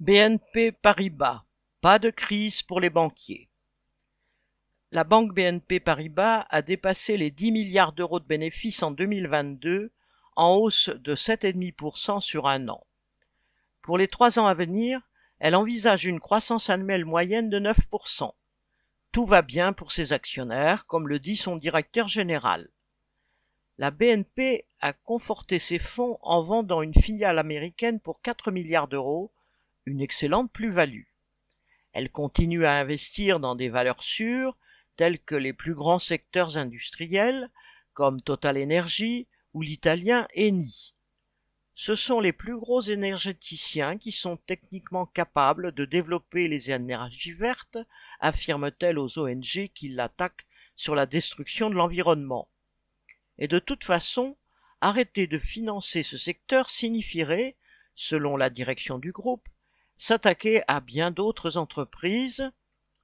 BNP Paribas, pas de crise pour les banquiers. La banque BNP Paribas a dépassé les 10 milliards d'euros de bénéfices en 2022, en hausse de 7,5% sur un an. Pour les trois ans à venir, elle envisage une croissance annuelle moyenne de 9%. Tout va bien pour ses actionnaires, comme le dit son directeur général. La BNP a conforté ses fonds en vendant une filiale américaine pour 4 milliards d'euros une excellente plus-value. Elle continue à investir dans des valeurs sûres telles que les plus grands secteurs industriels comme Total Energy ou l'italien Eni. Ce sont les plus gros énergéticiens qui sont techniquement capables de développer les énergies vertes, affirme-t-elle aux ONG qui l'attaquent sur la destruction de l'environnement. Et de toute façon, arrêter de financer ce secteur signifierait, selon la direction du groupe, s'attaquer à bien d'autres entreprises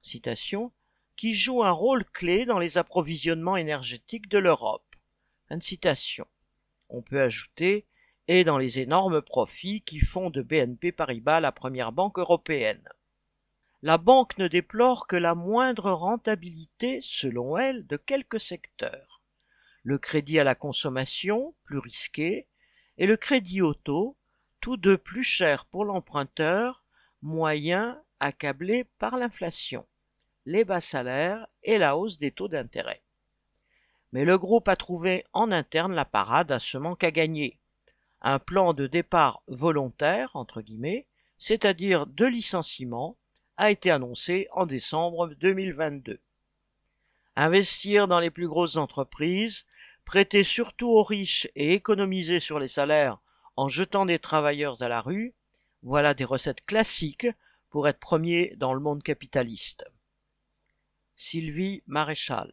citation, qui jouent un rôle clé dans les approvisionnements énergétiques de l'Europe. On peut ajouter et dans les énormes profits qui font de BNP Paribas la première banque européenne. La banque ne déplore que la moindre rentabilité, selon elle, de quelques secteurs. Le crédit à la consommation, plus risqué, et le crédit auto, tous deux plus chers pour l'emprunteur moyen accablé par l'inflation, les bas salaires et la hausse des taux d'intérêt. Mais le groupe a trouvé en interne la parade à ce manque à gagner. Un plan de départ volontaire, entre guillemets, c'est-à-dire de licenciement, a été annoncé en décembre 2022. Investir dans les plus grosses entreprises, prêter surtout aux riches et économiser sur les salaires en jetant des travailleurs à la rue, voilà des recettes classiques pour être premier dans le monde capitaliste. Sylvie Maréchal